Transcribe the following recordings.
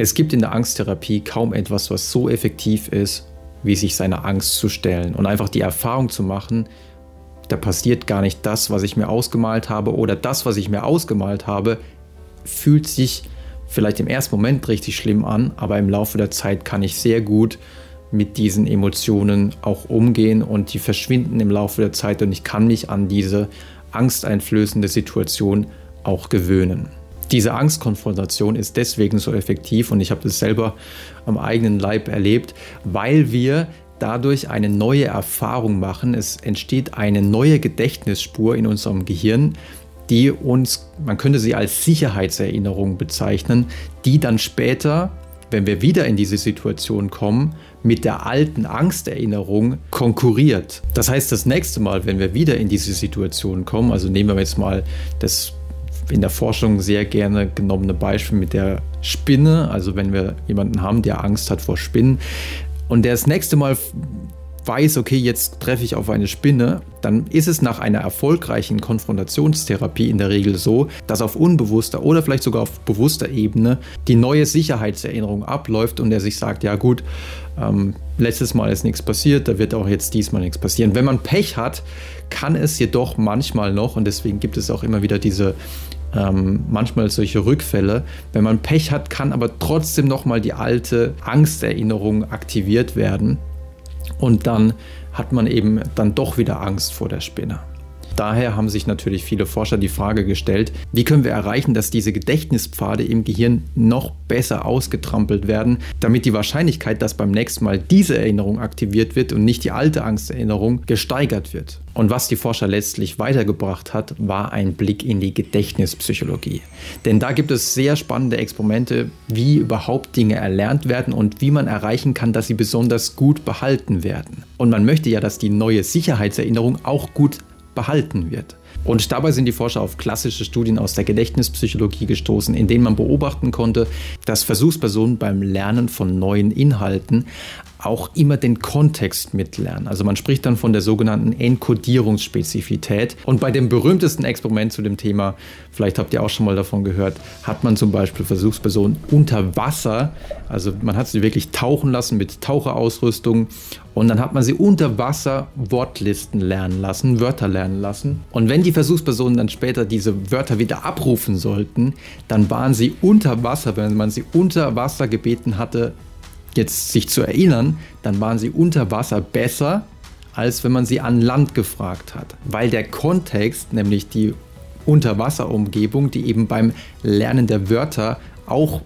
Es gibt in der Angsttherapie kaum etwas, was so effektiv ist, wie sich seiner Angst zu stellen und einfach die Erfahrung zu machen, da passiert gar nicht das, was ich mir ausgemalt habe oder das, was ich mir ausgemalt habe, fühlt sich vielleicht im ersten Moment richtig schlimm an, aber im Laufe der Zeit kann ich sehr gut mit diesen Emotionen auch umgehen und die verschwinden im Laufe der Zeit und ich kann mich an diese angsteinflößende Situation auch gewöhnen. Diese Angstkonfrontation ist deswegen so effektiv und ich habe das selber am eigenen Leib erlebt, weil wir dadurch eine neue Erfahrung machen. Es entsteht eine neue Gedächtnisspur in unserem Gehirn, die uns, man könnte sie als Sicherheitserinnerung bezeichnen, die dann später, wenn wir wieder in diese Situation kommen, mit der alten Angsterinnerung konkurriert. Das heißt, das nächste Mal, wenn wir wieder in diese Situation kommen, also nehmen wir jetzt mal das in der Forschung sehr gerne genommene Beispiel mit der Spinne, also wenn wir jemanden haben, der Angst hat vor Spinnen und der das nächste Mal weiß, okay, jetzt treffe ich auf eine Spinne, dann ist es nach einer erfolgreichen Konfrontationstherapie in der Regel so, dass auf unbewusster oder vielleicht sogar auf bewusster Ebene die neue Sicherheitserinnerung abläuft und er sich sagt, ja gut, ähm, letztes Mal ist nichts passiert, da wird auch jetzt diesmal nichts passieren. Wenn man Pech hat, kann es jedoch manchmal noch, und deswegen gibt es auch immer wieder diese ähm, manchmal solche Rückfälle. Wenn man Pech hat, kann aber trotzdem nochmal die alte Angsterinnerung aktiviert werden und dann hat man eben dann doch wieder Angst vor der Spinne. Daher haben sich natürlich viele Forscher die Frage gestellt, wie können wir erreichen, dass diese Gedächtnispfade im Gehirn noch besser ausgetrampelt werden, damit die Wahrscheinlichkeit, dass beim nächsten Mal diese Erinnerung aktiviert wird und nicht die alte Angsterinnerung gesteigert wird. Und was die Forscher letztlich weitergebracht hat, war ein Blick in die Gedächtnispsychologie. Denn da gibt es sehr spannende Experimente, wie überhaupt Dinge erlernt werden und wie man erreichen kann, dass sie besonders gut behalten werden. Und man möchte ja, dass die neue Sicherheitserinnerung auch gut behalten wird. Und dabei sind die Forscher auf klassische Studien aus der Gedächtnispsychologie gestoßen, in denen man beobachten konnte, dass Versuchspersonen beim Lernen von neuen Inhalten auch immer den Kontext mitlernen. Also man spricht dann von der sogenannten Enkodierungsspezifität. Und bei dem berühmtesten Experiment zu dem Thema, vielleicht habt ihr auch schon mal davon gehört, hat man zum Beispiel Versuchspersonen unter Wasser, also man hat sie wirklich tauchen lassen mit Taucherausrüstung und dann hat man sie unter Wasser Wortlisten lernen lassen, Wörter lernen lassen. Und wenn die Versuchspersonen dann später diese Wörter wieder abrufen sollten, dann waren sie unter Wasser, wenn man sie unter Wasser gebeten hatte, jetzt sich zu erinnern, dann waren sie unter Wasser besser, als wenn man sie an Land gefragt hat. Weil der Kontext, nämlich die Unterwasserumgebung, die eben beim Lernen der Wörter auch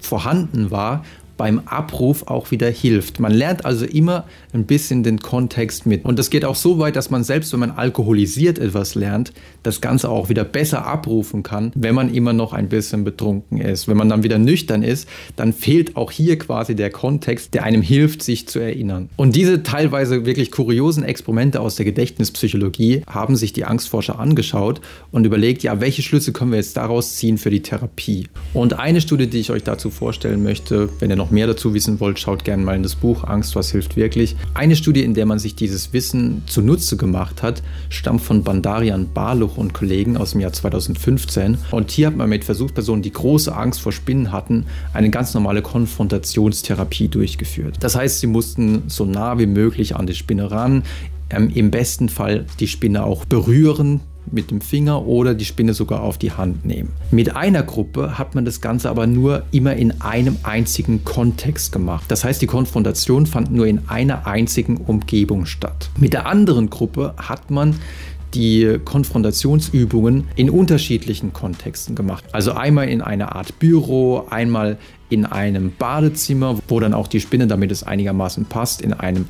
vorhanden war beim Abruf auch wieder hilft. Man lernt also immer ein bisschen den Kontext mit. Und das geht auch so weit, dass man selbst, wenn man alkoholisiert etwas lernt, das Ganze auch wieder besser abrufen kann, wenn man immer noch ein bisschen betrunken ist. Wenn man dann wieder nüchtern ist, dann fehlt auch hier quasi der Kontext, der einem hilft, sich zu erinnern. Und diese teilweise wirklich kuriosen Experimente aus der Gedächtnispsychologie haben sich die Angstforscher angeschaut und überlegt, ja, welche Schlüsse können wir jetzt daraus ziehen für die Therapie? Und eine Studie, die ich euch dazu vorstellen möchte, wenn ihr noch noch mehr dazu wissen wollt, schaut gerne mal in das Buch Angst, was hilft wirklich. Eine Studie, in der man sich dieses Wissen zunutze gemacht hat, stammt von Bandarian Barluch und Kollegen aus dem Jahr 2015. Und hier hat man mit Versuchspersonen, die große Angst vor Spinnen hatten, eine ganz normale Konfrontationstherapie durchgeführt. Das heißt, sie mussten so nah wie möglich an die Spinne ran, ähm, im besten Fall die Spinne auch berühren, mit dem Finger oder die Spinne sogar auf die Hand nehmen. Mit einer Gruppe hat man das Ganze aber nur immer in einem einzigen Kontext gemacht. Das heißt, die Konfrontation fand nur in einer einzigen Umgebung statt. Mit der anderen Gruppe hat man die Konfrontationsübungen in unterschiedlichen Kontexten gemacht. Also einmal in einer Art Büro, einmal in einem Badezimmer, wo dann auch die Spinne, damit es einigermaßen passt, in einem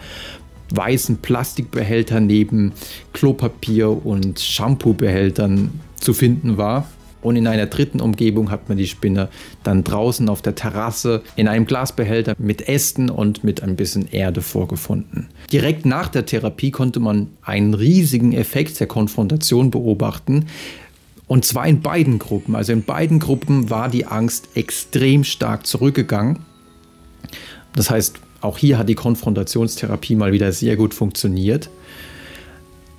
weißen Plastikbehälter neben Klopapier und Shampoobehältern zu finden war. Und in einer dritten Umgebung hat man die Spinne dann draußen auf der Terrasse in einem Glasbehälter mit Ästen und mit ein bisschen Erde vorgefunden. Direkt nach der Therapie konnte man einen riesigen Effekt der Konfrontation beobachten. Und zwar in beiden Gruppen. Also in beiden Gruppen war die Angst extrem stark zurückgegangen. Das heißt, auch hier hat die Konfrontationstherapie mal wieder sehr gut funktioniert.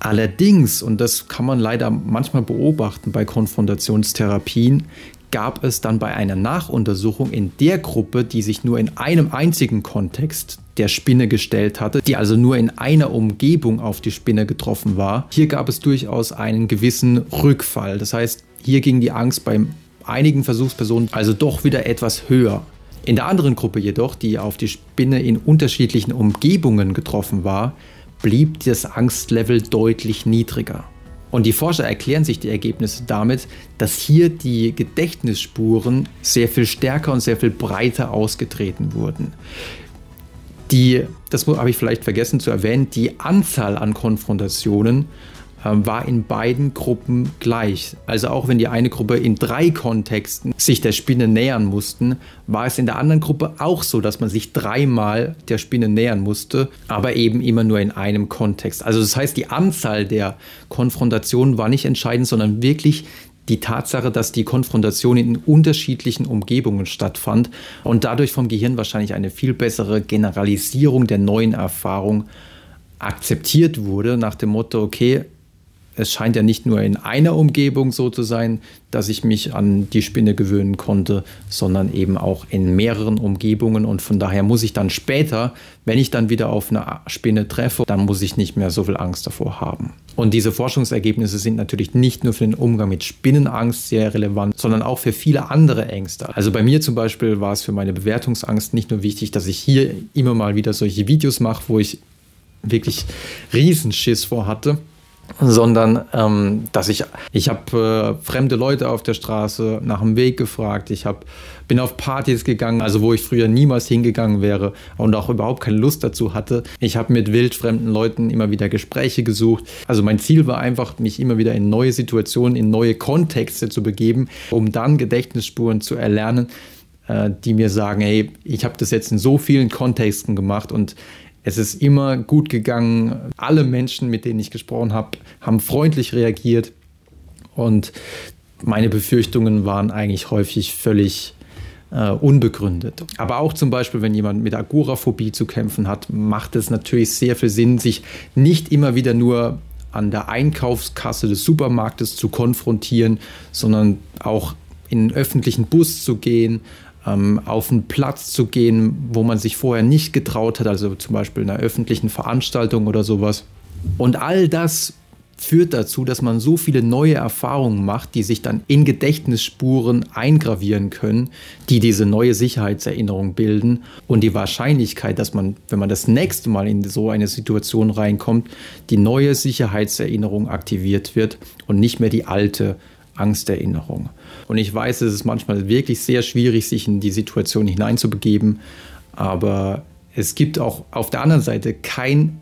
Allerdings, und das kann man leider manchmal beobachten bei Konfrontationstherapien, gab es dann bei einer Nachuntersuchung in der Gruppe, die sich nur in einem einzigen Kontext der Spinne gestellt hatte, die also nur in einer Umgebung auf die Spinne getroffen war. Hier gab es durchaus einen gewissen Rückfall. Das heißt, hier ging die Angst bei einigen Versuchspersonen also doch wieder etwas höher. In der anderen Gruppe jedoch, die auf die Spinne in unterschiedlichen Umgebungen getroffen war, blieb das Angstlevel deutlich niedriger. Und die Forscher erklären sich die Ergebnisse damit, dass hier die Gedächtnisspuren sehr viel stärker und sehr viel breiter ausgetreten wurden. Die, das habe ich vielleicht vergessen zu erwähnen, die Anzahl an Konfrontationen war in beiden Gruppen gleich. Also auch wenn die eine Gruppe in drei Kontexten sich der Spinne nähern mussten, war es in der anderen Gruppe auch so, dass man sich dreimal der Spinne nähern musste, aber eben immer nur in einem Kontext. Also das heißt, die Anzahl der Konfrontationen war nicht entscheidend, sondern wirklich die Tatsache, dass die Konfrontation in unterschiedlichen Umgebungen stattfand und dadurch vom Gehirn wahrscheinlich eine viel bessere Generalisierung der neuen Erfahrung akzeptiert wurde, nach dem Motto, okay, es scheint ja nicht nur in einer Umgebung so zu sein, dass ich mich an die Spinne gewöhnen konnte, sondern eben auch in mehreren Umgebungen. Und von daher muss ich dann später, wenn ich dann wieder auf eine Spinne treffe, dann muss ich nicht mehr so viel Angst davor haben. Und diese Forschungsergebnisse sind natürlich nicht nur für den Umgang mit Spinnenangst sehr relevant, sondern auch für viele andere Ängste. Also bei mir zum Beispiel war es für meine Bewertungsangst nicht nur wichtig, dass ich hier immer mal wieder solche Videos mache, wo ich wirklich Riesenschiss vor hatte, sondern ähm, dass ich, ich habe äh, fremde Leute auf der Straße nach dem Weg gefragt, ich hab, bin auf Partys gegangen, also wo ich früher niemals hingegangen wäre und auch überhaupt keine Lust dazu hatte. Ich habe mit wildfremden Leuten immer wieder Gespräche gesucht. Also mein Ziel war einfach, mich immer wieder in neue Situationen, in neue Kontexte zu begeben, um dann Gedächtnisspuren zu erlernen, äh, die mir sagen, hey, ich habe das jetzt in so vielen Kontexten gemacht und es ist immer gut gegangen. Alle Menschen, mit denen ich gesprochen habe, haben freundlich reagiert. Und meine Befürchtungen waren eigentlich häufig völlig äh, unbegründet. Aber auch zum Beispiel, wenn jemand mit Agoraphobie zu kämpfen hat, macht es natürlich sehr viel Sinn, sich nicht immer wieder nur an der Einkaufskasse des Supermarktes zu konfrontieren, sondern auch in den öffentlichen Bus zu gehen, ähm, auf einen Platz zu gehen, wo man sich vorher nicht getraut hat, also zum Beispiel in einer öffentlichen Veranstaltung oder sowas. Und all das führt dazu, dass man so viele neue Erfahrungen macht, die sich dann in Gedächtnisspuren eingravieren können, die diese neue Sicherheitserinnerung bilden. Und die Wahrscheinlichkeit, dass man, wenn man das nächste Mal in so eine Situation reinkommt, die neue Sicherheitserinnerung aktiviert wird und nicht mehr die alte Angsterinnerung. Und ich weiß, es ist manchmal wirklich sehr schwierig, sich in die Situation hineinzubegeben. Aber es gibt auch auf der anderen Seite kein,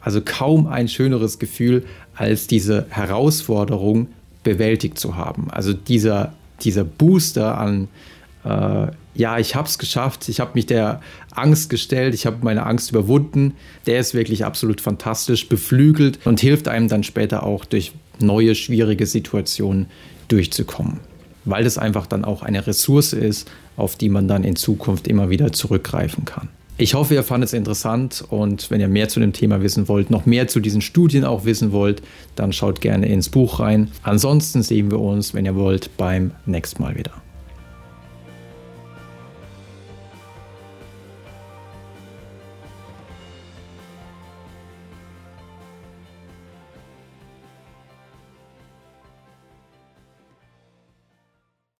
also kaum ein schöneres Gefühl, als diese Herausforderung bewältigt zu haben. Also dieser, dieser Booster an, äh, ja, ich habe es geschafft, ich habe mich der Angst gestellt, ich habe meine Angst überwunden, der ist wirklich absolut fantastisch, beflügelt und hilft einem dann später auch durch neue schwierige Situationen durchzukommen. Weil das einfach dann auch eine Ressource ist, auf die man dann in Zukunft immer wieder zurückgreifen kann. Ich hoffe, ihr fandet es interessant und wenn ihr mehr zu dem Thema wissen wollt, noch mehr zu diesen Studien auch wissen wollt, dann schaut gerne ins Buch rein. Ansonsten sehen wir uns, wenn ihr wollt, beim nächsten Mal wieder.